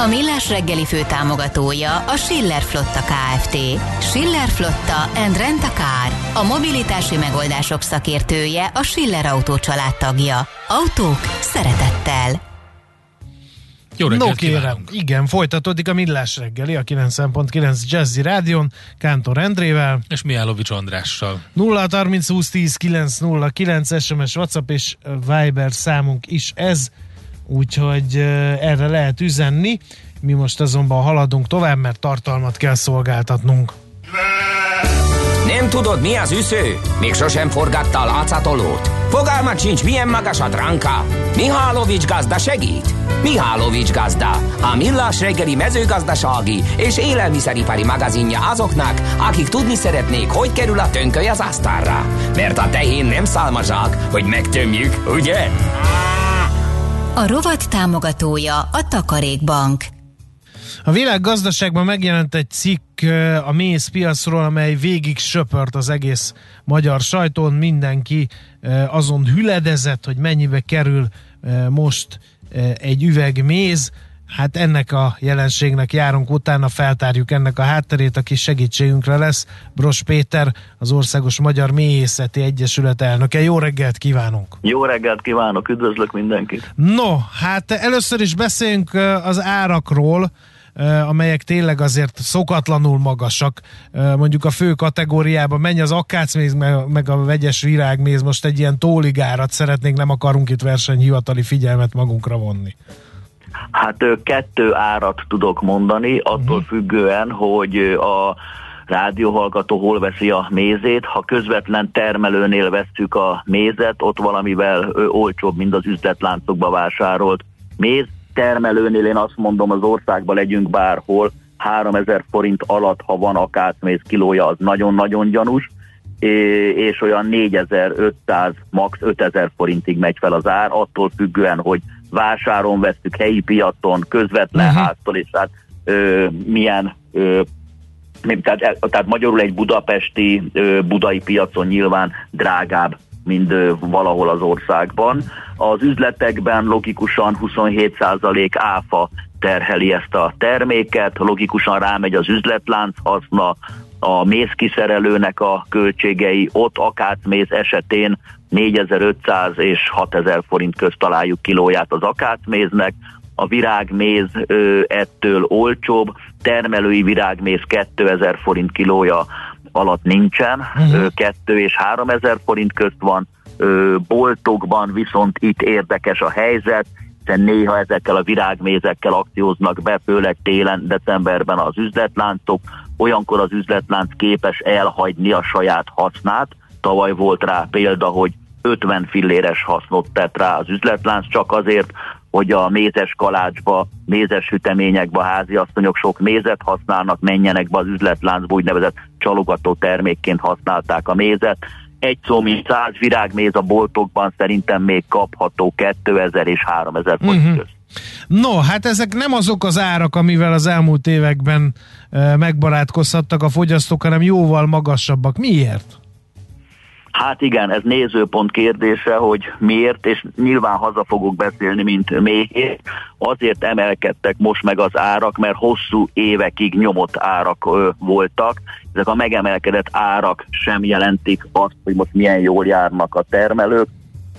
A Millás reggeli fő támogatója a Schiller Flotta KFT. Schiller Flotta and Rent a Car. A mobilitási megoldások szakértője a Schiller Autó tagja. Autók szeretettel. Jó reggelt no, kérem, kívánunk. igen, folytatódik a Millás reggeli a 9.9 Jazzy Rádion, Kántor Endrével. És Miálovics Andrással. 0 30 20 10 909 SMS, WhatsApp és Viber számunk is ez úgyhogy erre lehet üzenni. Mi most azonban haladunk tovább, mert tartalmat kell szolgáltatnunk. Nem tudod, mi az üsző? Még sosem forgatta a látszatolót? Fogalmat sincs, milyen magas a dránka? Mihálovics gazda segít? Mihálovics gazda, a millás reggeli mezőgazdasági és élelmiszeripari magazinja azoknak, akik tudni szeretnék, hogy kerül a tönköly az asztalra. Mert a tehén nem szálmazsák, hogy megtömjük, ugye? A rovat támogatója a Takarékbank. A világgazdaságban megjelent egy cikk a méz amely végig söpört az egész magyar sajtón. Mindenki azon hüledezett, hogy mennyibe kerül most egy üveg méz. Hát ennek a jelenségnek járunk utána, feltárjuk ennek a hátterét, aki segítségünkre lesz. Bros Péter, az Országos Magyar Méhészeti Egyesület elnöke. Jó reggelt kívánunk! Jó reggelt kívánok, üdvözlök mindenkit! No, hát először is beszéljünk az árakról, amelyek tényleg azért szokatlanul magasak. Mondjuk a fő kategóriában menj az akácméz, meg a vegyes virágméz, most egy ilyen tóligárat szeretnénk, nem akarunk itt versenyhivatali figyelmet magunkra vonni. Hát kettő árat tudok mondani, attól uh-huh. függően, hogy a rádióhallgató hol veszi a mézét. Ha közvetlen termelőnél vesszük a mézet, ott valamivel olcsóbb, mint az üzletláncokba vásárolt méz. Termelőnél én azt mondom, az országban legyünk bárhol, 3000 forint alatt, ha van akácméz kilója, az nagyon-nagyon gyanús, és olyan 4500, max 5000 forintig megy fel az ár, attól függően, hogy vásáron vesztük, helyi piacon, közvetlen uh-huh. háztól, és hát ö, milyen ö, tehát, e, tehát magyarul egy budapesti, ö, budai piacon nyilván drágább, mint ö, valahol az országban. Az üzletekben logikusan 27% áfa terheli ezt a terméket, logikusan rámegy az üzletlánc haszna, a mézkiszerelőnek a költségei, ott akácméz esetén 4500 és 6000 forint közt találjuk kilóját az akácméznek, a virágméz ö, ettől olcsóbb, termelői virágméz 2000 forint kilója alatt nincsen, uh-huh. 2 és 3000 forint közt van, boltokban viszont itt érdekes a helyzet, hiszen néha ezekkel a virágmézekkel akcióznak be, főleg télen, decemberben az üzletláncok, olyankor az üzletlánc képes elhagyni a saját hasznát, tavaly volt rá példa, hogy 50 filléres hasznot tett rá az üzletlánc, csak azért, hogy a mézes kalácsba, mézes süteményekbe háziasszonyok sok mézet használnak, menjenek be az üzletláncba, úgynevezett csalogató termékként használták a mézet. Egy mint száz virágméz a boltokban szerintem még kapható 2000 és 3000 forint uh-huh. közt. No, hát ezek nem azok az árak, amivel az elmúlt években e, megbarátkozhattak a fogyasztók, hanem jóval magasabbak. Miért? Hát igen, ez nézőpont kérdése, hogy miért, és nyilván haza fogok beszélni, mint méhér. Azért emelkedtek most meg az árak, mert hosszú évekig nyomott árak ö, voltak. Ezek a megemelkedett árak sem jelentik azt, hogy most milyen jól járnak a termelők,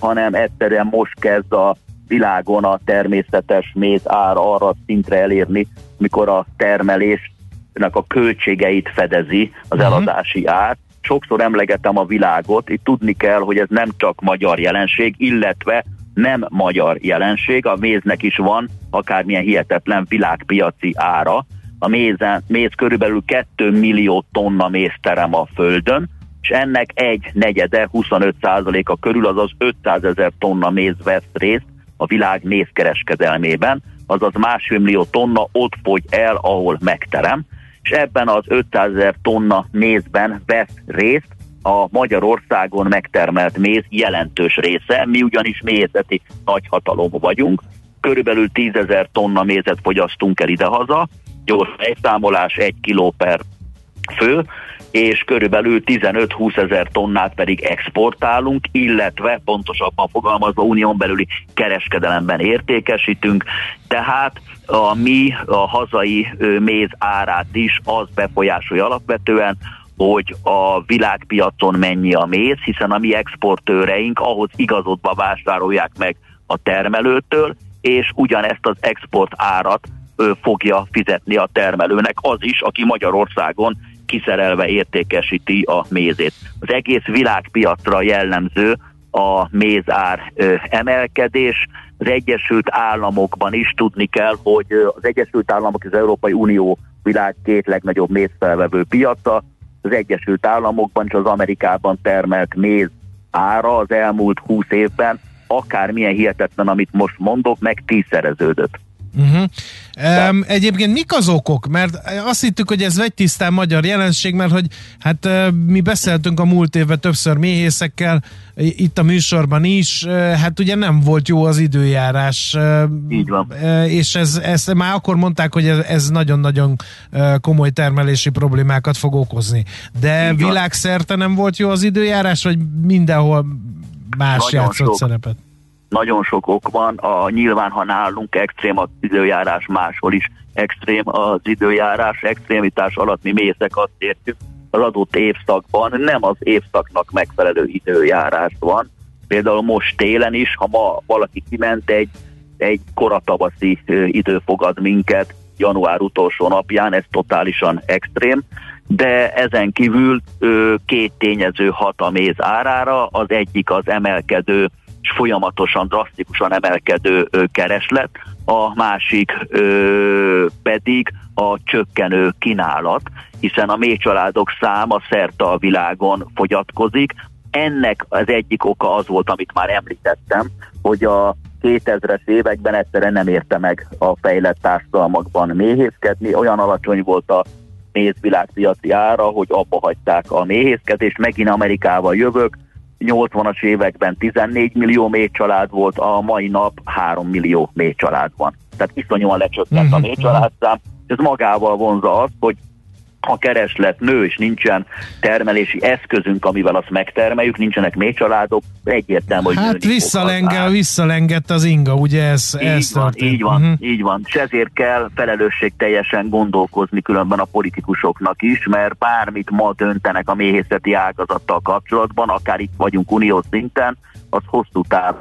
hanem egyszerűen most kezd a világon a természetes méz ára arra szintre elérni, mikor a termelésnek a költségeit fedezi az uh-huh. eladási ár, sokszor emlegetem a világot, itt tudni kell, hogy ez nem csak magyar jelenség, illetve nem magyar jelenség, a méznek is van akármilyen hihetetlen világpiaci ára. A mézen, méz körülbelül 2 millió tonna méz terem a földön, és ennek egy negyede, 25 a körül, azaz 500 ezer tonna méz vesz részt a világ mézkereskedelmében, azaz másfél millió tonna ott fogy el, ahol megterem, és ebben az 500 ezer tonna mézben vesz részt a Magyarországon megtermelt méz jelentős része. Mi ugyanis mézeti nagyhatalom vagyunk, körülbelül 10 ezer tonna mézet fogyasztunk el idehaza, gyors egyszámolás, egy kiló per fő, és körülbelül 15-20 ezer tonnát pedig exportálunk, illetve pontosabban fogalmazva unión belüli kereskedelemben értékesítünk, tehát a mi a hazai méz árát is az befolyásolja alapvetően, hogy a világpiacon mennyi a méz, hiszen a mi exportőreink ahhoz igazodva vásárolják meg a termelőtől, és ugyanezt az export árat fogja fizetni a termelőnek az is, aki Magyarországon kiszerelve értékesíti a mézét. Az egész világpiacra jellemző a mézár emelkedés. Az Egyesült Államokban is tudni kell, hogy az Egyesült Államok az Európai Unió világ két legnagyobb mézfelvevő piaca. Az Egyesült Államokban és az Amerikában termelt méz ára az elmúlt 20 évben akármilyen hihetetlen, amit most mondok, meg tízszereződött. Uh-huh. Um, egyébként mik az okok? Mert azt hittük, hogy ez egy tisztán magyar jelenség, mert hogy hát mi beszéltünk a múlt évben többször méhészekkel, itt a műsorban is, hát ugye nem volt jó az időjárás. Így van. És ez, ezt már akkor mondták, hogy ez, nagyon-nagyon komoly termelési problémákat fog okozni. De Így világszerte nem volt jó az időjárás, vagy mindenhol más nagyon játszott sok, szerepet? Nagyon sok ok van. A, nyilván, ha nálunk extrém az időjárás, máshol is extrém az időjárás. Extrémitás alatt mi mészek azt értjük, az adott évszakban nem az évszaknak megfelelő időjárás van. Például most télen is, ha ma valaki kiment egy, egy koratavaszi idő fogad minket, január utolsó napján, ez totálisan extrém, de ezen kívül két tényező hat a méz árára, az egyik az emelkedő és folyamatosan, drasztikusan emelkedő kereslet, a másik pedig a csökkenő kínálat, hiszen a mélycsaládok száma szerte a világon fogyatkozik. Ennek az egyik oka az volt, amit már említettem, hogy a 2000-es években egyszerűen nem érte meg a fejlett társadalmakban méhészkedni, olyan alacsony volt a mézvilágpiaci ára, hogy abba hagyták a méhészkedést, megint Amerikával jövök, 80-as években 14 millió méhcsalád volt, a mai nap 3 millió méhcsalád van. Tehát iszonyúan lecsökkent a mhm. méhcsaládszám, ez magával vonza azt, hogy a kereslet nő, és nincsen termelési eszközünk, amivel azt megtermeljük, nincsenek még családok, egyértelmű, hogy Hát visszalengel, visszalengett az inga, ugye ez, így ez van, történt. Így van, uh-huh. így van, és ezért kell felelősség teljesen gondolkozni különben a politikusoknak is, mert bármit ma döntenek a méhészeti ágazattal kapcsolatban, akár itt vagyunk unió szinten, az hosszú táv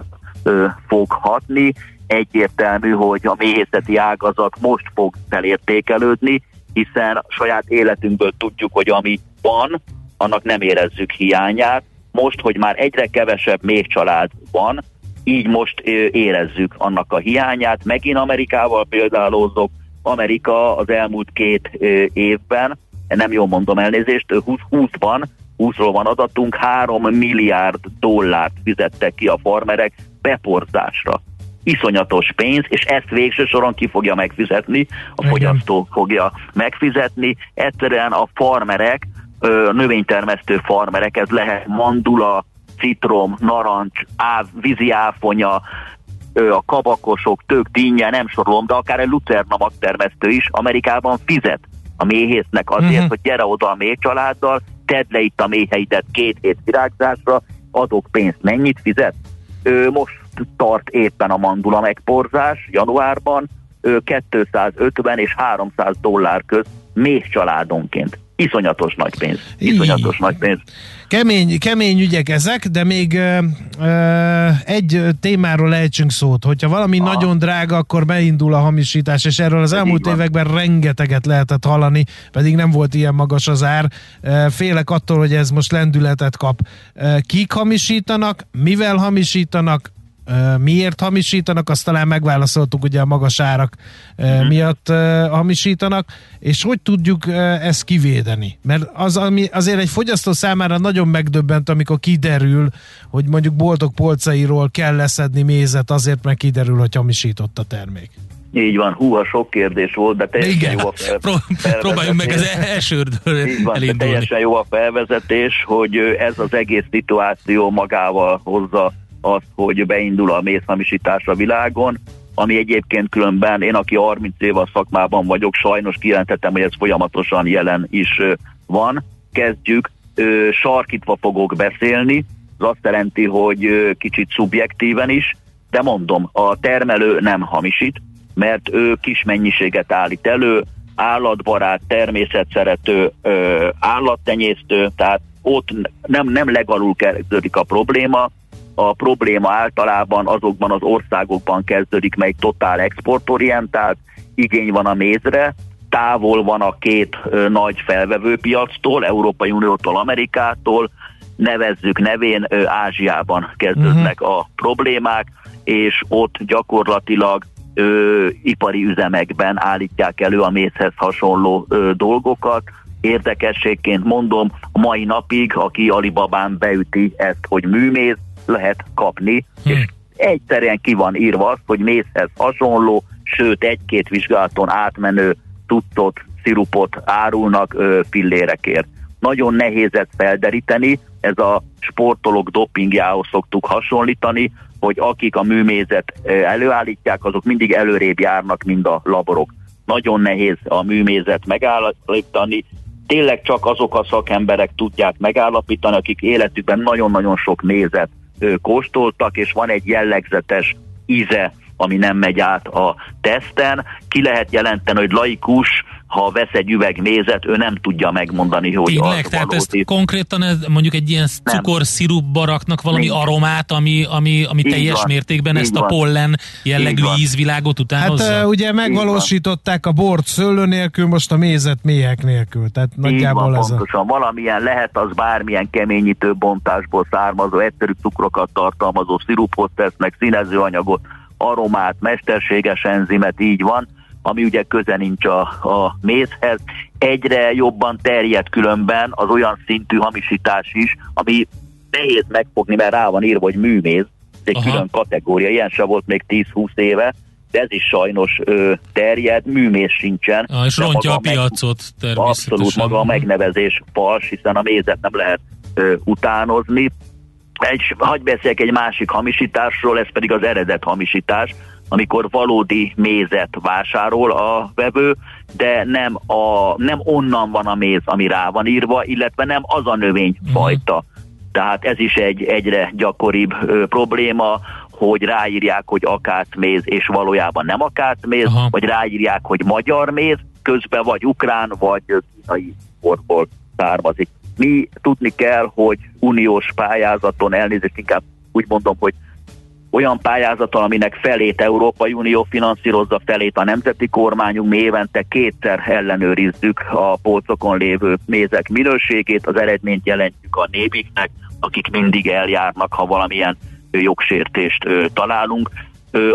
ö, fog hatni, egyértelmű, hogy a méhészeti ágazat most fog felértékelődni, hiszen saját életünkből tudjuk, hogy ami van, annak nem érezzük hiányát. Most, hogy már egyre kevesebb még család van, így most érezzük annak a hiányát. Megint Amerikával példálózok, Amerika az elmúlt két évben, nem jól mondom elnézést, 20-ban, 20-ról van adatunk, 3 milliárd dollárt fizettek ki a farmerek beporzásra iszonyatos pénz, és ezt végső soron ki fogja megfizetni, a fogyasztó fogja megfizetni. Egyszerűen a farmerek, növénytermesztő farmerek, ez lehet mandula, citrom, narancs, áv, vízi áfonya, a kabakosok, tök, dinnye, nem sorolom, de akár egy lucerna magtermesztő is Amerikában fizet a méhésznek azért, uh-huh. hogy gyere oda a méhcsaláddal, tedd le itt a méheidet két hét virágzásra, adok pénzt, mennyit fizet? most tart éppen a mandula megporzás januárban, 250 és 300 dollár köz még családonként. Iszonyatos nagy pénz. Iszonyatos nagy pénz. Kemény, kemény ügyek ezek, de még ö, ö, egy témáról lejtsünk szót. Hogyha valami Aha. nagyon drága, akkor beindul a hamisítás, és erről az elmúlt években rengeteget lehetett hallani, pedig nem volt ilyen magas az ár. Félek attól, hogy ez most lendületet kap. Kik hamisítanak, mivel hamisítanak, miért hamisítanak, azt talán megválaszoltuk ugye a magas árak uh-huh. miatt hamisítanak, és hogy tudjuk ezt kivédeni? Mert az, ami azért egy fogyasztó számára nagyon megdöbbent, amikor kiderül, hogy mondjuk boltok polcairól kell leszedni mézet azért, mert kiderül, hogy hamisított a termék. Így van, húha, sok kérdés volt, de teljesen Igen. jó a fel, felvezetés. Próbáljunk meg az elsődről Így van, de teljesen jó a felvezetés, hogy ez az egész szituáció magával hozza azt, hogy beindul a mézhamisítás a világon, ami egyébként különben én, aki 30 év a szakmában vagyok, sajnos kijelentettem, hogy ez folyamatosan jelen is van. Kezdjük, sarkítva fogok beszélni, az azt jelenti, hogy kicsit szubjektíven is, de mondom, a termelő nem hamisít, mert ő kis mennyiséget állít elő, állatbarát, természetszerető, állattenyésztő, tehát ott nem, nem legalul kezdődik a probléma, a probléma általában azokban az országokban kezdődik, mely totál exportorientált, igény van a mézre, távol van a két ö, nagy felvevőpiactól, Európai Uniótól, Amerikától, nevezzük nevén, ö, Ázsiában kezdődnek uh-huh. a problémák, és ott gyakorlatilag ö, ipari üzemekben állítják elő a mézhez hasonló ö, dolgokat. Érdekességként mondom, mai napig, aki Alibabán beüti ezt, hogy műméz, lehet kapni, hmm. és egyszerűen ki van írva az, hogy mézhez hasonló, sőt egy-két vizsgálaton átmenő tucot, szirupot árulnak ö, fillérekért. Nagyon nehéz ezt felderíteni, ez a sportolók dopingjához szoktuk hasonlítani, hogy akik a műmézet előállítják, azok mindig előrébb járnak, mint a laborok. Nagyon nehéz a műmézet megállítani, tényleg csak azok a szakemberek tudják megállapítani, akik életükben nagyon-nagyon sok mézet kóstoltak, és van egy jellegzetes íze, ami nem megy át a teszten. Ki lehet jelenteni, hogy laikus ha vesz egy üveg mézet, ő nem tudja megmondani, hogy Tényleg, tehát ezt konkrétan ez, mondjuk egy ilyen cukorszirupba raknak valami Nincs. aromát, ami, ami, ami teljes van. mértékben Így ezt van. a pollen jellegű ízvilágot utánozza? Hát ugye megvalósították a bort szőlő nélkül, most a mézet méhek nélkül, tehát nagyjából van, ez pontosan. A... Valamilyen lehet az bármilyen keményítő bontásból származó, egyszerű cukrokat tartalmazó szirupot tesznek, színezőanyagot, aromát, mesterséges enzimet, így van ami ugye köze nincs a, a mézhez. Egyre jobban terjed különben az olyan szintű hamisítás is, ami nehéz megfogni, mert rá van írva, hogy műméz, egy Aha. külön kategória, ilyen sem volt még 10-20 éve, de ez is sajnos ö, terjed, műmész sincsen. Ah, és rontja a piacot meg, Abszolút, maga a megnevezés fals, hiszen a mézet nem lehet ö, utánozni. Egy, hagyj beszéljek egy másik hamisításról, ez pedig az eredet hamisítás, amikor valódi mézet vásárol a vevő, de nem, a, nem onnan van a méz, ami rá van írva, illetve nem az a növényfajta. Uh-huh. Tehát ez is egy egyre gyakoribb ö, probléma, hogy ráírják, hogy akátméz, és valójában nem akátméz, Aha. vagy ráírják, hogy magyar méz, közben vagy ukrán, vagy kínai borból származik. Mi tudni kell, hogy uniós pályázaton, elnézést inkább úgy mondom, hogy olyan pályázata, aminek felét Európai Unió finanszírozza, felét a nemzeti kormányunk, mi évente kétszer ellenőrizzük a polcokon lévő mézek minőségét, az eredményt jelentjük a nébiknek, akik mindig eljárnak, ha valamilyen jogsértést találunk.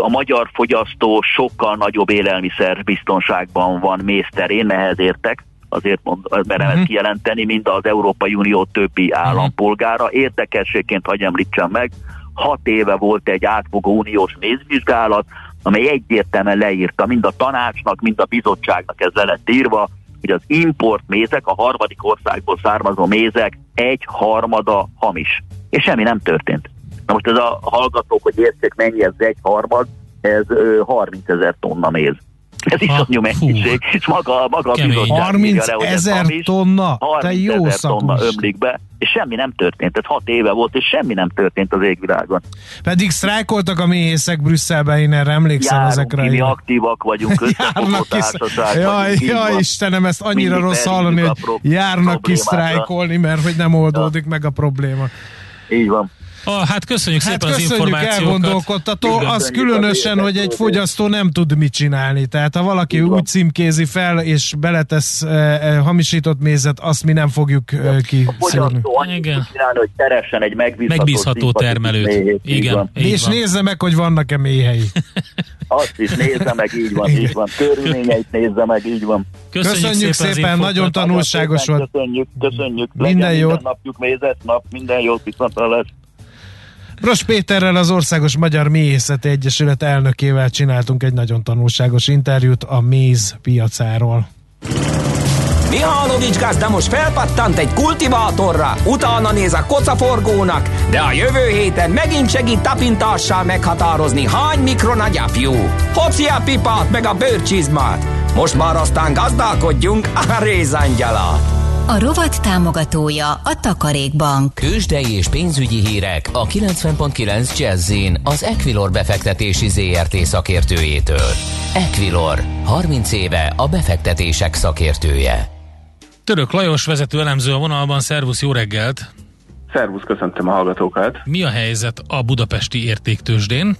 A magyar fogyasztó sokkal nagyobb élelmiszer biztonságban van mézterén, ehhez értek, azért mond, merem uh-huh. ezt kijelenteni, mint az Európai Unió többi állampolgára. Érdekességként hagyj említsem meg, hat éve volt egy átfogó uniós mézvizsgálat, amely egyértelműen leírta mind a tanácsnak, mind a bizottságnak ez le lett írva, hogy az import mézek, a harmadik országból származó mézek egy harmada hamis. És semmi nem történt. Na most ez a hallgatók, hogy értsék mennyi ez egy harmad, ez 30 ezer tonna méz. Ez is annyi mennyiség, és maga, maga a bizottság 30 ezer tonna? 30 te jó ezer tonna ömlik be, és semmi nem történt. Ez hat éve volt, és semmi nem történt az égvilágon. Pedig sztrájkoltak a méhészek Brüsszelben, én erre emlékszem Járunk ezekre. Mi aktívak vagyunk, összefogó társaság Jaj, jaj Istenem, ezt annyira rossz hallani, hogy járnak ki sztrájkolni, mert hogy nem oldódik ja. meg a probléma. Így van. Ah, hát köszönjük hát szépen köszönjük az információkat. elgondolkodtató, az különösen, hogy egy fogyasztó nem tud mit csinálni. Tehát ha valaki úgy címkézi fel, és beletesz eh, hamisított mézet, azt mi nem fogjuk eh, ki. A fogyasztó Igen. csinálni, hogy teressen egy megbízható, megbízható termelőt. Méhét, Igen, így és van. nézze meg, hogy vannak-e méhei. Azt is nézze meg, így van, így van. Körülményeit nézze meg, így van. Köszönjük, köszönjük szépen, szépen nagyon tanulságos volt. Köszönjük, köszönjük. Minden jót. napjuk mézet nap, minden jót, viszont lesz. Ros Péterrel az Országos Magyar Méhészeti Egyesület elnökével csináltunk egy nagyon tanulságos interjút a méz piacáról. Mihálovics gazda most felpattant egy kultivátorra, utána néz a kocaforgónak, de a jövő héten megint segít tapintással meghatározni, hány mikron a gyapjú. Hoci a pipát meg a bőrcsizmát. Most már aztán gazdálkodjunk a rézangyala. A rovat támogatója a Takarékbank. Kősdei és pénzügyi hírek a 90.9 jazz az Equilor befektetési ZRT szakértőjétől. Equilor, 30 éve a befektetések szakértője. Török Lajos vezető elemző a vonalban, szervusz, jó reggelt! Szervusz, köszöntöm a hallgatókat! Mi a helyzet a budapesti értéktősdén?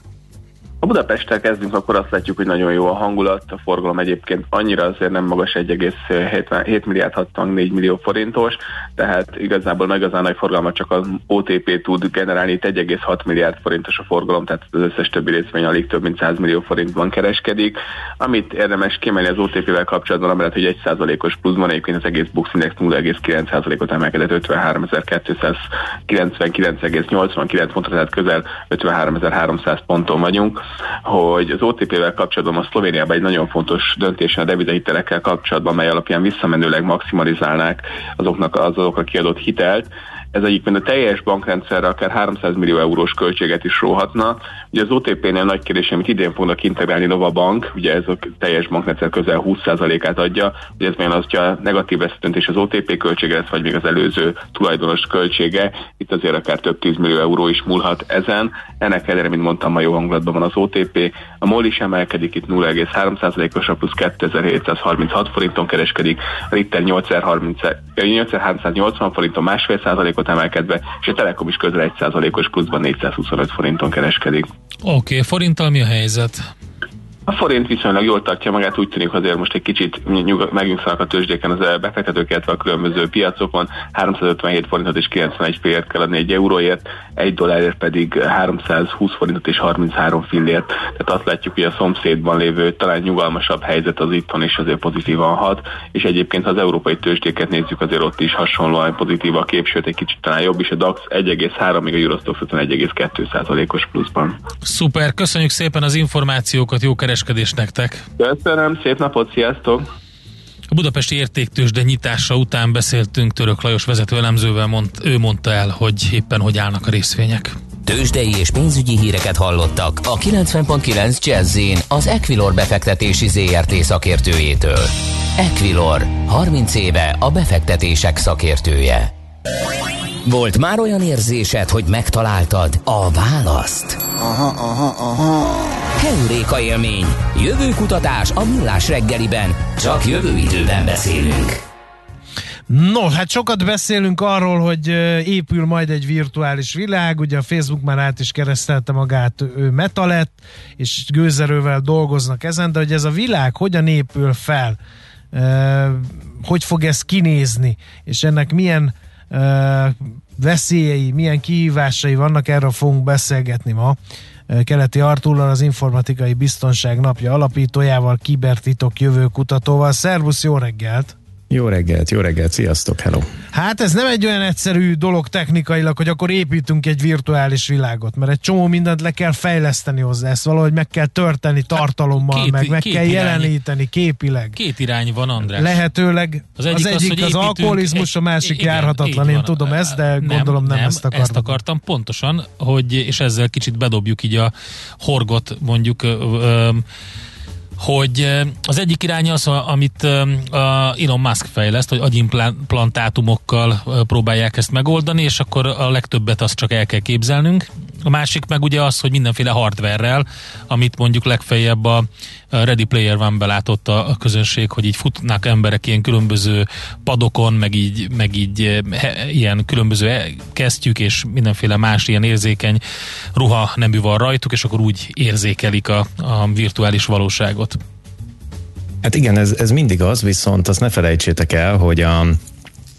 A Budapesttel kezdünk, akkor azt látjuk, hogy nagyon jó a hangulat, a forgalom egyébként annyira azért nem magas 1,7 milliárd 64 millió forintos, tehát igazából meg igazán nagy forgalmat csak az OTP tud generálni, itt 1,6 milliárd forintos a forgalom, tehát az összes többi részvény alig több mint 100 millió forintban kereskedik. Amit érdemes kiemelni az OTP-vel kapcsolatban, amellett, hogy 1%-os pluszban egyébként az egész Bux Index 0,9%-ot emelkedett 53.299,89 pontra, tehát közel 53.300 ponton vagyunk hogy az OTP-vel kapcsolatban a Szlovéniában egy nagyon fontos döntésen a devizahitelekkel kapcsolatban, mely alapján visszamenőleg maximalizálnák azoknak azokra kiadott hitelt, ez egyébként a teljes bankrendszerre akár 300 millió eurós költséget is róhatna. Ugye az OTP-nél nagy kérdés, amit idén fognak integrálni Nova Bank, ugye ez a teljes bankrendszer közel 20%-át adja, ugye ez milyen az, hogy a negatív és az OTP költsége lesz, vagy még az előző tulajdonos költsége, itt azért akár több 10 millió euró is múlhat ezen. Ennek ellenére, mint mondtam, ma jó hangulatban van az OTP. A MOL is emelkedik, itt 0,3%-os, plusz 2736 forinton kereskedik, a Ritter 8380 forinton másfél százalékot százalékot emelkedve, és a Telekom is közel 1%-os pluszban 425 forinton kereskedik. Oké, okay, forinttal mi a helyzet? A forint viszonylag jól tartja magát, úgy tűnik azért most egy kicsit megnyugszanak a tőzsdéken az befektetők, illetve a különböző piacokon. 357 forintot és 91 fillért kell adni egy euróért, egy dollárért pedig 320 forintot és 33 fillért. Tehát azt látjuk, hogy a szomszédban lévő talán nyugalmasabb helyzet az itthon is azért pozitívan hat, és egyébként ha az európai tőzsdéket nézzük, azért ott is hasonlóan pozitív a kép, sőt egy kicsit talán jobb is, a DAX 1,3, még a Eurostox 51,2 os pluszban. Szuper, köszönjük szépen az információkat, jó keres kereskedés nektek! Köszönöm, szép napot, sziasztok! A budapesti értéktősde nyitása után beszéltünk Török Lajos vezető elemzővel, mond, ő mondta el, hogy éppen hogy állnak a részvények. Tőzsdei és pénzügyi híreket hallottak a 90.9 jazz az Equilor befektetési ZRT szakértőjétől. Equilor, 30 éve a befektetések szakértője. Volt már olyan érzésed, hogy megtaláltad a választ? Aha, aha, aha. Heuréka élmény. Jövőkutatás a millás reggeliben. Csak jövő időben beszélünk. No, hát sokat beszélünk arról, hogy épül majd egy virtuális világ, ugye a Facebook már át is keresztelte magát, ő meta lett, és gőzerővel dolgoznak ezen, de hogy ez a világ hogyan épül fel, hogy fog ez kinézni, és ennek milyen veszélyei, milyen kihívásai vannak, erről fogunk beszélgetni ma. Keleti Artúrral, az Informatikai Biztonság Napja alapítójával, kibertitok jövőkutatóval. Szervusz, jó reggelt! Jó reggelt, jó reggelt, sziasztok, hello! Hát ez nem egy olyan egyszerű dolog technikailag, hogy akkor építünk egy virtuális világot, mert egy csomó mindent le kell fejleszteni hozzá, ezt valahogy meg kell törteni hát tartalommal, két, meg meg kell irány, jeleníteni képileg. Két irány van, András. Lehetőleg az egyik az, egyik az, az alkoholizmus, a másik igen, járhatatlan, én tudom ezt, de nem, gondolom nem, nem ezt akartam. Ezt akartam pontosan, hogy, és ezzel kicsit bedobjuk így a horgot mondjuk ö, ö, hogy az egyik irány az, amit Elon Musk fejleszt, hogy agyimplantátumokkal próbálják ezt megoldani, és akkor a legtöbbet azt csak el kell képzelnünk. A másik meg ugye az, hogy mindenféle hardverrel, amit mondjuk legfeljebb a Ready Player van belátott a közönség, hogy így futnak emberek ilyen különböző padokon, meg így, meg így he, ilyen különböző kesztyűk és mindenféle más ilyen érzékeny ruha nemű van rajtuk, és akkor úgy érzékelik a, a virtuális valóságot. Hát igen, ez, ez mindig az, viszont azt ne felejtsétek el, hogy a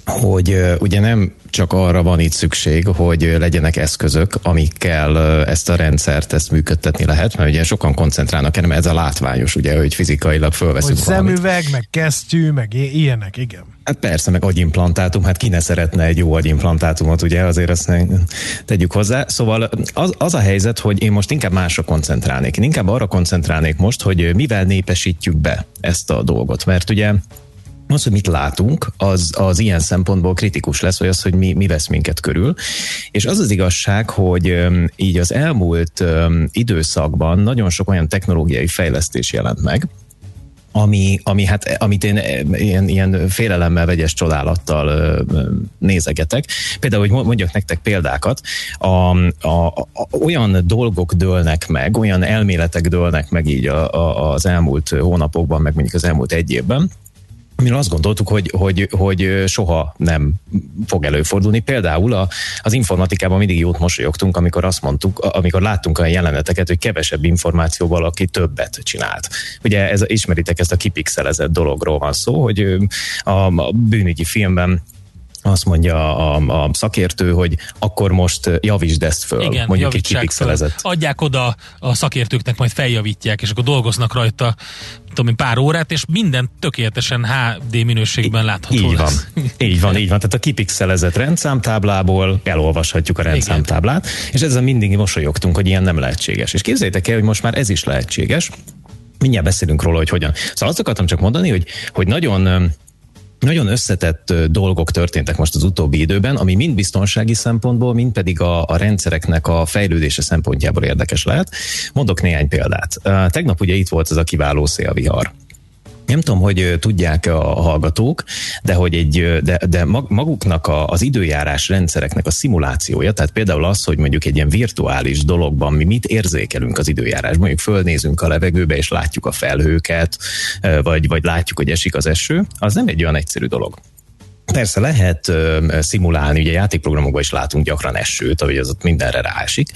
hogy ugye nem csak arra van itt szükség, hogy legyenek eszközök, amikkel ezt a rendszert, ezt működtetni lehet, mert ugye sokan koncentrálnak erre, mert ez a látványos, ugye, hogy fizikailag fölveszünk Hogy szemüveg, meg kesztyű, meg ilyenek, igen. Hát persze, meg agyimplantátum, hát ki ne szeretne egy jó agyimplantátumot, ugye, azért azt ne tegyük hozzá. Szóval az, az a helyzet, hogy én most inkább másra koncentrálnék. Én inkább arra koncentrálnék most, hogy mivel népesítjük be ezt a dolgot, mert ugye az, hogy mit látunk, az, az ilyen szempontból kritikus lesz, vagy az, hogy mi, mi vesz minket körül. És az az igazság, hogy így az elmúlt időszakban nagyon sok olyan technológiai fejlesztés jelent meg, ami, ami hát, amit én ilyen, ilyen félelemmel, vegyes csodálattal nézegetek. Például, hogy mondjak nektek példákat, a, a, a, olyan dolgok dőlnek meg, olyan elméletek dőlnek meg így a, a, az elmúlt hónapokban, meg mondjuk az elmúlt egy évben, mi azt gondoltuk, hogy, hogy, hogy soha nem fog előfordulni. Például a, az informatikában mindig jót mosolyogtunk, amikor azt mondtuk, amikor láttunk olyan jeleneteket, hogy kevesebb információval aki többet csinált. Ugye ez, ismeritek ezt a kipixelezett dologról van szó, hogy a, a bűnügyi filmben azt mondja a, a szakértő, hogy akkor most javítsd ezt föl, Igen, mondjuk egy kipixelezett. Föl. Adják oda a szakértőknek, majd feljavítják, és akkor dolgoznak rajta tudom pár órát, és minden tökéletesen HD minőségben látható Így lesz. van, így van, így van. Tehát a kipixelezett rendszámtáblából elolvashatjuk a rendszámtáblát, Igen. és ezzel mindig mosolyogtunk, hogy ilyen nem lehetséges. És képzeljétek el, hogy most már ez is lehetséges. Mindjárt beszélünk róla, hogy hogyan. Szóval azt akartam csak mondani, hogy, hogy nagyon nagyon összetett dolgok történtek most az utóbbi időben, ami mind biztonsági szempontból, mind pedig a, a rendszereknek a fejlődése szempontjából érdekes lehet. Mondok néhány példát. Tegnap ugye itt volt ez a kiváló szélvihar. Nem tudom, hogy tudják a hallgatók, de hogy egy, de, de maguknak a, az időjárás rendszereknek a szimulációja, tehát például az, hogy mondjuk egy ilyen virtuális dologban mi mit érzékelünk az időjárásban, mondjuk fölnézünk a levegőbe és látjuk a felhőket, vagy, vagy látjuk, hogy esik az eső, az nem egy olyan egyszerű dolog. Persze lehet ö, szimulálni, ugye játékprogramokban is látunk gyakran esőt, ahogy az ott mindenre ráesik,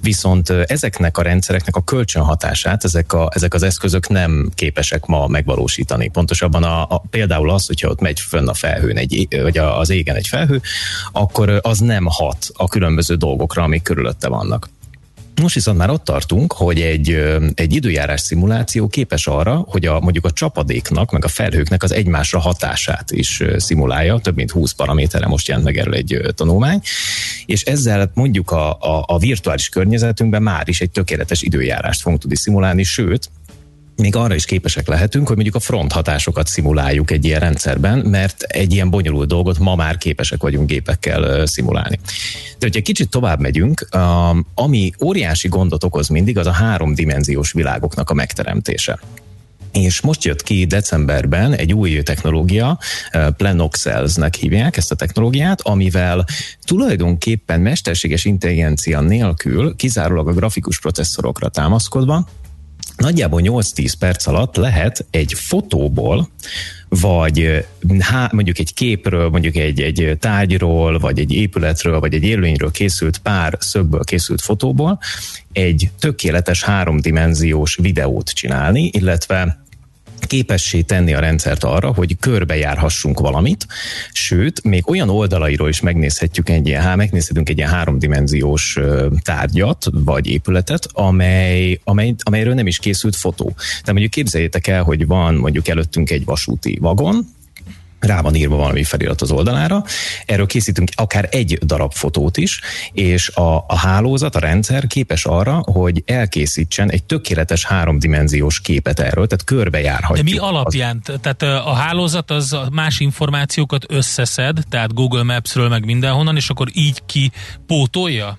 viszont ezeknek a rendszereknek a kölcsönhatását ezek, a, ezek az eszközök nem képesek ma megvalósítani. Pontosabban a, a, például az, hogyha ott megy fönn a felhőn, egy, vagy az égen egy felhő, akkor az nem hat a különböző dolgokra, amik körülötte vannak. Most viszont már ott tartunk, hogy egy, egy időjárás szimuláció képes arra, hogy a, mondjuk a csapadéknak, meg a felhőknek az egymásra hatását is szimulálja, több mint 20 paraméterre most jelent meg erről egy tanulmány, és ezzel mondjuk a, a, a virtuális környezetünkben már is egy tökéletes időjárást fogunk tudni szimulálni, sőt, még arra is képesek lehetünk, hogy mondjuk a front hatásokat szimuláljuk egy ilyen rendszerben, mert egy ilyen bonyolult dolgot ma már képesek vagyunk gépekkel szimulálni. De hogyha kicsit tovább megyünk, ami óriási gondot okoz mindig, az a háromdimenziós világoknak a megteremtése. És most jött ki decemberben egy új technológia, Planoxels-nek hívják ezt a technológiát, amivel tulajdonképpen mesterséges intelligencia nélkül, kizárólag a grafikus processzorokra támaszkodva, nagyjából 8-10 perc alatt lehet egy fotóból, vagy há, mondjuk egy képről, mondjuk egy, egy tárgyról, vagy egy épületről, vagy egy élőnyről készült pár szögből készült fotóból egy tökéletes háromdimenziós videót csinálni, illetve képessé tenni a rendszert arra, hogy körbejárhassunk valamit, sőt, még olyan oldalairól is megnézhetjük egy ilyen, megnézhetünk egy ilyen háromdimenziós tárgyat, vagy épületet, amely, amely, amelyről nem is készült fotó. Tehát mondjuk képzeljétek el, hogy van mondjuk előttünk egy vasúti vagon, rá van írva valami felirat az oldalára, erről készítünk akár egy darab fotót is, és a, a hálózat, a rendszer képes arra, hogy elkészítsen egy tökéletes háromdimenziós képet erről, tehát körbejárhatjuk. De mi alapján? Az... Tehát a hálózat az más információkat összeszed, tehát Google Maps-ről meg mindenhonnan, és akkor így ki pótolja?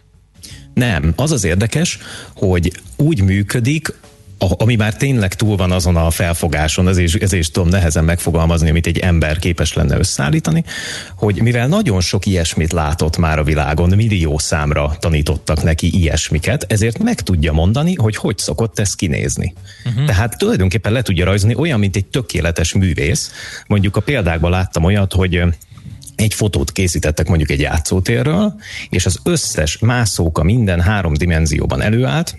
Nem, az az érdekes, hogy úgy működik, ami már tényleg túl van azon a felfogáson, ezért, ezért tudom nehezen megfogalmazni, amit egy ember képes lenne összeállítani, hogy mivel nagyon sok ilyesmit látott már a világon, millió számra tanítottak neki ilyesmiket, ezért meg tudja mondani, hogy hogy szokott ez kinézni. Uh-huh. Tehát tulajdonképpen le tudja rajzolni olyan, mint egy tökéletes művész. Mondjuk a példákban láttam olyat, hogy egy fotót készítettek mondjuk egy játszótérről, és az összes mászóka minden három dimenzióban előállt,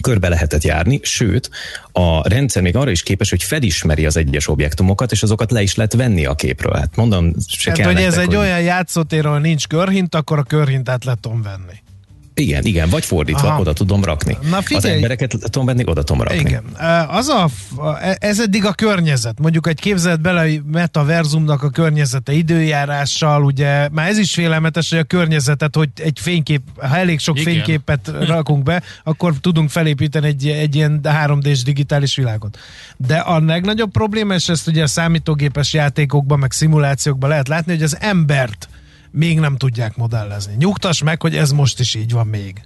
körbe lehetett járni, sőt, a rendszer még arra is képes, hogy felismeri az egyes objektumokat, és azokat le is lehet venni a képről. Hát mondom, se hát, kell hogy nektek, ez egy hogy... olyan játszótér, ahol nincs körhint, akkor a körhintát le tudom venni. Igen, igen, vagy fordítva, Aha. oda tudom rakni. Na figyelj. Az embereket tudom venni, oda tudom rakni. Igen. Az a, ez eddig a környezet. Mondjuk egy képzelt bele hogy metaverzumnak a környezete időjárással, ugye már ez is félelmetes, hogy a környezetet, hogy egy fénykép, ha elég sok Igen. fényképet rakunk be, akkor tudunk felépíteni egy, egy ilyen 3D-s digitális világot. De a legnagyobb probléma, és ezt ugye a számítógépes játékokban, meg szimulációkban lehet látni, hogy az embert még nem tudják modellezni. Nyugtass meg, hogy ez most is így van még.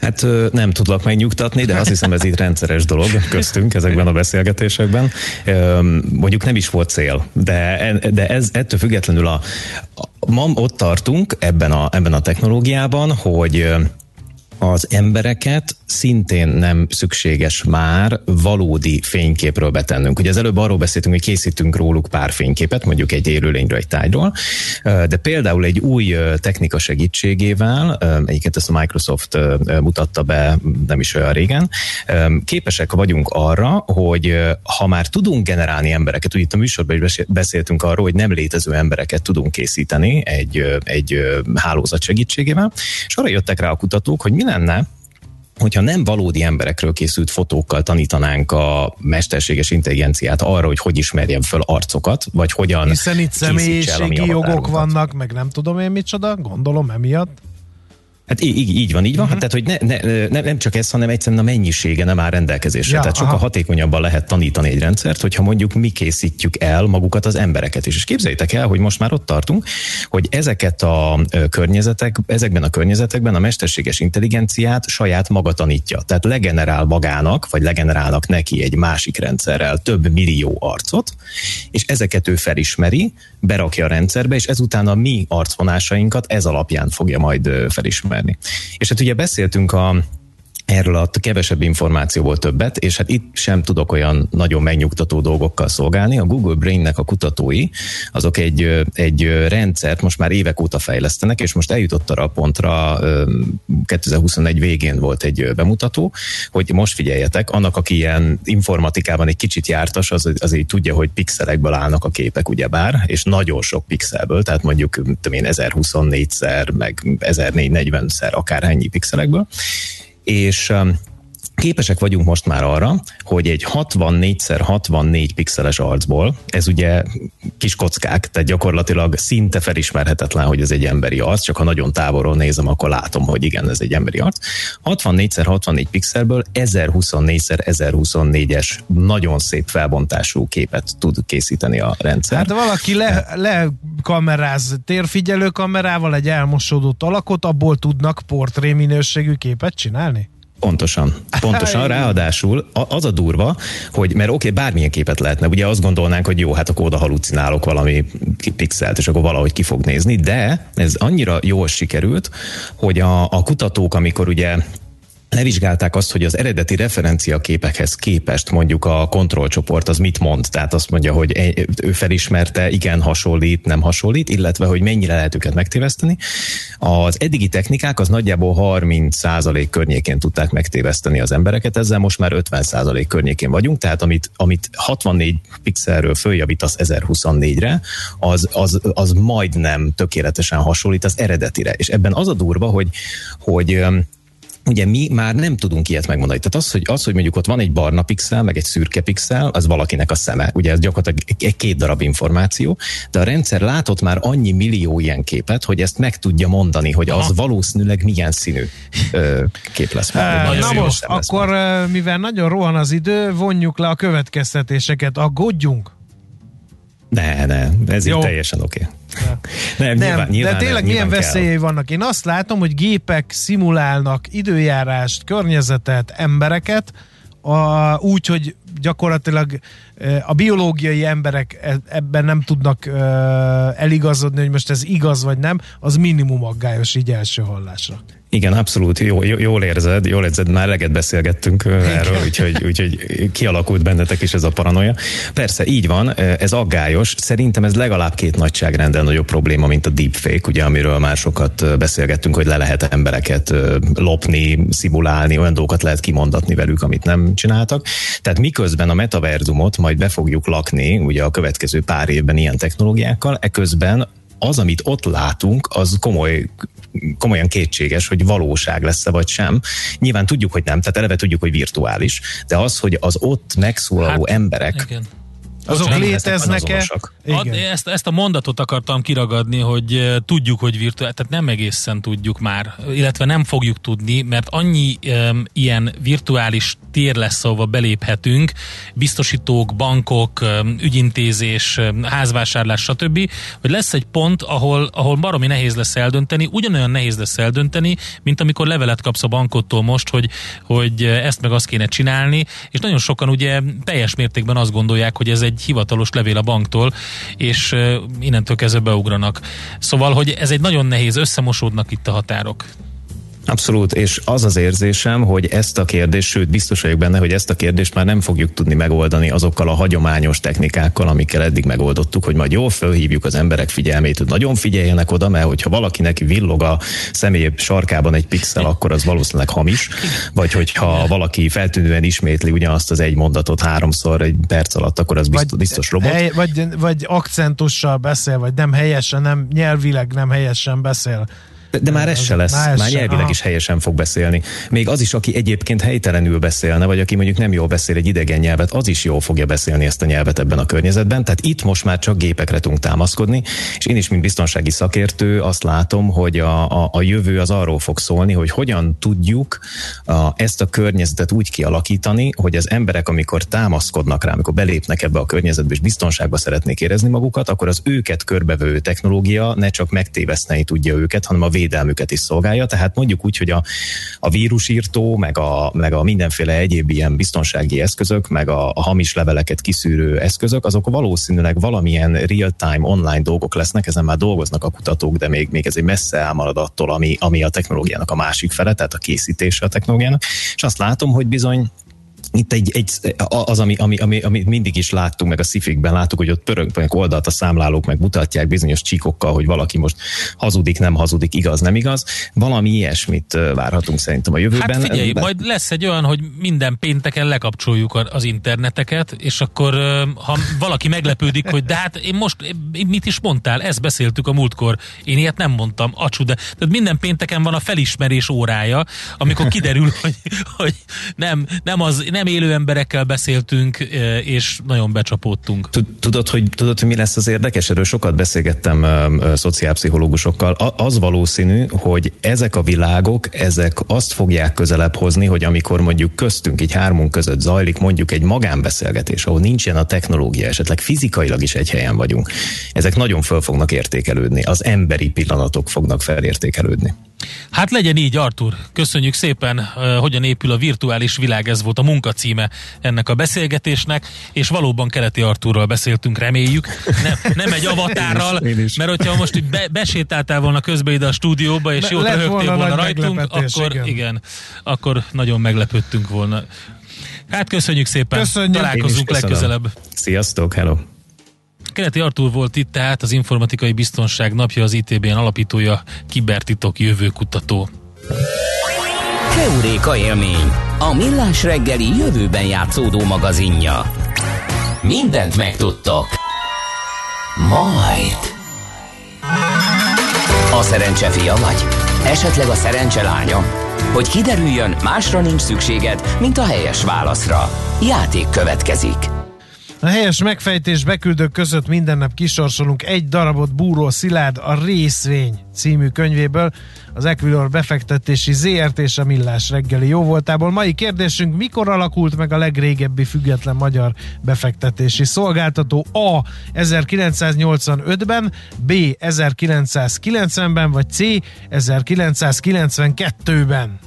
Hát nem tudlak megnyugtatni, de azt hiszem ez itt rendszeres dolog köztünk ezekben a beszélgetésekben. Mondjuk nem is volt cél, de, de ez ettől függetlenül a, a ma ott tartunk ebben a, ebben a technológiában, hogy az embereket szintén nem szükséges már valódi fényképről betennünk. Ugye az előbb arról beszéltünk, hogy készítünk róluk pár fényképet, mondjuk egy élőlényről, egy tájról, de például egy új technika segítségével, egyiket ezt a Microsoft mutatta be nem is olyan régen, képesek vagyunk arra, hogy ha már tudunk generálni embereket, ugye itt a műsorban is beszéltünk arról, hogy nem létező embereket tudunk készíteni egy, egy hálózat segítségével, és arra jöttek rá a kutatók, hogy mi lenne, hogyha nem valódi emberekről készült fotókkal tanítanánk a mesterséges intelligenciát arra, hogy hogy ismerjen föl arcokat, vagy hogyan Hiszen itt személyiségi jogok vannak, meg nem tudom én micsoda, gondolom emiatt. Hát így, így, van, így van. Mhm. Hát, tehát, hogy ne, ne, ne, nem csak ez, hanem egyszerűen a mennyisége nem áll rendelkezésre. Ja, tehát sokkal aha. hatékonyabban lehet tanítani egy rendszert, hogyha mondjuk mi készítjük el magukat az embereket is. És képzeljétek el, hogy most már ott tartunk, hogy ezeket a környezetek, ezekben a környezetekben a mesterséges intelligenciát saját maga tanítja. Tehát legenerál magának, vagy legenerálnak neki egy másik rendszerrel több millió arcot, és ezeket ő felismeri, berakja a rendszerbe, és ezután a mi arcvonásainkat ez alapján fogja majd felismerni. És hát ugye beszéltünk a Erről a kevesebb információból többet, és hát itt sem tudok olyan nagyon megnyugtató dolgokkal szolgálni. A Google Brain-nek a kutatói, azok egy, egy rendszert most már évek óta fejlesztenek, és most eljutott arra a pontra, ö, 2021 végén volt egy bemutató, hogy most figyeljetek, annak, aki ilyen informatikában egy kicsit jártas, az azért tudja, hogy pixelekből állnak a képek, ugyebár, és nagyon sok pixelből, tehát mondjuk tudom én, 1024-szer, meg 1440-szer, akárhennyi pixelekből, és um, képesek vagyunk most már arra, hogy egy 64x64 pixeles arcból, ez ugye kis kockák, tehát gyakorlatilag szinte felismerhetetlen, hogy ez egy emberi arc, csak ha nagyon távolról nézem, akkor látom, hogy igen, ez egy emberi arc. 64x64 pixelből 1024x1024-es nagyon szép felbontású képet tud készíteni a rendszer. Hát valaki le, le kameráz térfigyelő kamerával egy elmosódott alakot, abból tudnak portré minőségű képet csinálni? Pontosan. Pontosan. Ráadásul az a durva, hogy mert oké, okay, bármilyen képet lehetne, ugye azt gondolnánk, hogy jó, hát akkor oda halucinálok valami pixelt, és akkor valahogy ki fog nézni, de ez annyira jól sikerült, hogy a, a kutatók, amikor ugye levizsgálták azt, hogy az eredeti referenciaképekhez képest mondjuk a kontrollcsoport az mit mond, tehát azt mondja, hogy ő felismerte, igen, hasonlít, nem hasonlít, illetve hogy mennyire lehet őket megtéveszteni. Az eddigi technikák az nagyjából 30% környékén tudták megtéveszteni az embereket, ezzel most már 50% környékén vagyunk, tehát amit, amit 64 pixelről följavítasz 1024-re, az, az, az majdnem tökéletesen hasonlít az eredetire. És ebben az a durva, hogy, hogy ugye mi már nem tudunk ilyet megmondani. Tehát az, hogy, az, hogy mondjuk ott van egy barna pixel, meg egy szürke pixel, az valakinek a szeme. Ugye ez gyakorlatilag egy két darab információ, de a rendszer látott már annyi millió ilyen képet, hogy ezt meg tudja mondani, hogy az valószínűleg milyen színű ö, kép lesz. Már, Na milyen színű most, lesz akkor ö, mivel nagyon rohan az idő, vonjuk le a következtetéseket. Aggódjunk? Ne, ne, ez Jó. így teljesen oké. Nem, Nem, nyilván, nyilván de tényleg nem, milyen nyilván kell. veszélyei vannak? Én azt látom, hogy gépek szimulálnak időjárást, környezetet, embereket, a, úgy, hogy gyakorlatilag a biológiai emberek e- ebben nem tudnak e, eligazodni, hogy most ez igaz vagy nem, az minimum aggályos így első hallásra. Igen, abszolút. Jó, jól érzed, jól érzed, már eleget beszélgettünk erről, úgyhogy, úgyhogy kialakult bennetek is ez a paranoia. Persze, így van, ez aggályos. Szerintem ez legalább két nagyságrenden nagyobb probléma, mint a deepfake, ugye, amiről már sokat beszélgettünk, hogy le lehet embereket lopni, szimulálni, olyan dolgokat lehet kimondatni velük, amit nem csináltak. Tehát miközben a metaverzumot majd be fogjuk lakni, ugye a következő pár évben ilyen technológiákkal, eközben az, amit ott látunk, az komoly komolyan kétséges, hogy valóság lesz-e vagy sem. Nyilván tudjuk, hogy nem, tehát eleve tudjuk, hogy virtuális, de az, hogy az ott megszólaló hát, emberek igen azok léteznek-e? Ezt, ezt a mondatot akartam kiragadni, hogy tudjuk, hogy virtuális, tehát nem egészen tudjuk már, illetve nem fogjuk tudni, mert annyi um, ilyen virtuális tér lesz, ahova beléphetünk, biztosítók, bankok, um, ügyintézés, um, házvásárlás, stb., hogy lesz egy pont, ahol, ahol baromi nehéz lesz eldönteni, ugyanolyan nehéz lesz eldönteni, mint amikor levelet kapsz a bankottól most, hogy, hogy ezt meg azt kéne csinálni, és nagyon sokan ugye teljes mértékben azt gondolják, hogy ez egy egy hivatalos levél a banktól, és innentől kezdve beugranak. Szóval, hogy ez egy nagyon nehéz, összemosódnak itt a határok. Abszolút, és az az érzésem, hogy ezt a kérdést, sőt biztos vagyok benne, hogy ezt a kérdést már nem fogjuk tudni megoldani azokkal a hagyományos technikákkal, amikkel eddig megoldottuk, hogy majd jól fölhívjuk az emberek figyelmét, hogy nagyon figyeljenek oda, mert hogyha valakinek villog a személy sarkában egy pixel, akkor az valószínűleg hamis, vagy hogyha valaki feltűnően ismétli ugyanazt az egy mondatot háromszor egy perc alatt, akkor az biztos, biztos robot. Hely, vagy, vagy akcentussal beszél, vagy nem helyesen, nem nyelvileg nem helyesen beszél de, de már ez se lesz, már, már nyelvileg aha. is helyesen fog beszélni. Még az is, aki egyébként helytelenül beszélne, vagy aki mondjuk nem jól beszél egy idegen nyelvet, az is jól fogja beszélni ezt a nyelvet ebben a környezetben. Tehát itt most már csak gépekre tudunk támaszkodni, és én is, mint biztonsági szakértő, azt látom, hogy a, a, a jövő az arról fog szólni, hogy hogyan tudjuk a, ezt a környezetet úgy kialakítani, hogy az emberek, amikor támaszkodnak rá, amikor belépnek ebbe a környezetbe, és biztonságba szeretnék érezni magukat, akkor az őket körbevő technológia ne csak megtéveszteni tudja őket, hanem a védelmüket is szolgálja, tehát mondjuk úgy, hogy a, a vírusírtó, meg a, meg a mindenféle egyéb ilyen biztonsági eszközök, meg a, a hamis leveleket kiszűrő eszközök, azok valószínűleg valamilyen real-time online dolgok lesznek, ezen már dolgoznak a kutatók, de még, még ez egy messze elmarad attól, ami, ami a technológiának a másik fele, tehát a készítése a technológiának. És azt látom, hogy bizony itt egy, egy, az, ami, ami, ami, ami mindig is láttunk, meg a szifikben láttuk, hogy ott pörögnek oldalt a számlálók, meg mutatják bizonyos csíkokkal, hogy valaki most hazudik, nem hazudik, igaz, nem igaz. Valami ilyesmit várhatunk szerintem a jövőben. Hát figyelj, Be... majd lesz egy olyan, hogy minden pénteken lekapcsoljuk az interneteket, és akkor ha valaki meglepődik, hogy de hát én most mit is mondtál, ezt beszéltük a múltkor, én ilyet nem mondtam, acsú, de tehát minden pénteken van a felismerés órája, amikor kiderül, hogy, hogy nem, nem az, nem élő emberekkel beszéltünk, e, és nagyon becsapódtunk. Tudod, hogy, tudod, hogy mi lesz az érdekes? Erről sokat beszélgettem szociálpszichológusokkal. Az valószínű, hogy ezek a világok, ezek azt fogják közelebb hozni, hogy amikor mondjuk köztünk, egy hármunk között zajlik mondjuk egy magánbeszélgetés, ahol nincsen a technológia, esetleg fizikailag is egy helyen vagyunk, ezek nagyon föl fognak értékelődni. Az emberi pillanatok fognak felértékelődni. Hát legyen így, Artur. Köszönjük szépen, hogyan épül a virtuális világ, ez volt a munkacíme ennek a beszélgetésnek, és valóban Keleti Arturral beszéltünk, reméljük. Nem, nem egy avatárral, én is, én is. mert hogyha most be, besétáltál volna közbe ide a stúdióba, és jót röhögtél volna, volna rajtunk, akkor igen. igen, akkor nagyon meglepődtünk volna. Hát köszönjük szépen, Köszönjük. találkozunk legközelebb. Sziasztok, hello! Keleti Artúr volt itt, tehát az Informatikai Biztonság napja az ITB-n alapítója, kibertitok jövőkutató. Keuréka élmény, a millás reggeli jövőben játszódó magazinja. Mindent megtudtok. Majd. A szerencse fia vagy? Esetleg a szerencse lánya? Hogy kiderüljön, másra nincs szükséged, mint a helyes válaszra. Játék következik. A helyes megfejtés beküldők között minden nap kisorsolunk egy darabot Búró Szilárd a Részvény című könyvéből, az Equilor befektetési ZRT és a Millás reggeli jóvoltából. Mai kérdésünk, mikor alakult meg a legrégebbi független magyar befektetési szolgáltató? A. 1985-ben, B. 1990-ben, vagy C. 1992-ben?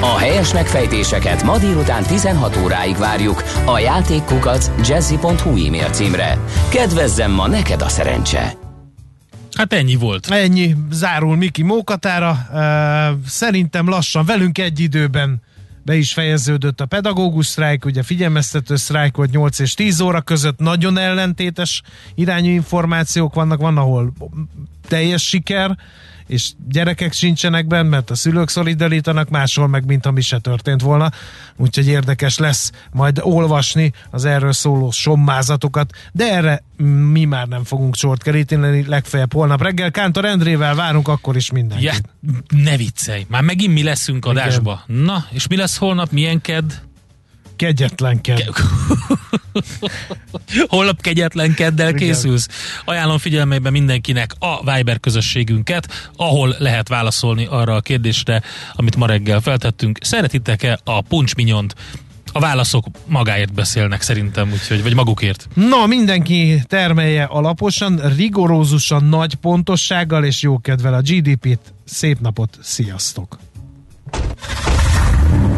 A helyes megfejtéseket ma délután 16 óráig várjuk a játékkukac jazzy.hu e-mail címre. Kedvezzem ma neked a szerencse! Hát ennyi volt. Ennyi, zárul Miki Mókatára. Szerintem lassan, velünk egy időben be is fejeződött a pedagógus sztrájk, ugye figyelmeztető sztrájk volt 8 és 10 óra között, nagyon ellentétes irányú információk vannak, van ahol teljes siker, és gyerekek sincsenek benne, mert a szülők szolidarítanak, máshol meg, mint ami se történt volna. Úgyhogy érdekes lesz majd olvasni az erről szóló sommázatokat, de erre mi már nem fogunk sort keríteni, legfeljebb holnap reggel. Kántor Endrével várunk akkor is mindenkit. Ja, ne viccelj, már megint mi leszünk adásba. Igen. Na, és mi lesz holnap, milyen ked? Kegyetlenken. Ke- Holnap kegyetlenkeddel készülsz. Ajánlom figyelmében mindenkinek a Viber közösségünket, ahol lehet válaszolni arra a kérdésre, amit ma reggel feltettünk. Szeretitek-e a puncsminyont? A válaszok magáért beszélnek szerintem, úgyhogy, vagy magukért. Na, mindenki termelje alaposan, rigorózusan, nagy pontossággal és jó kedvel a GDP-t. Szép napot, sziasztok!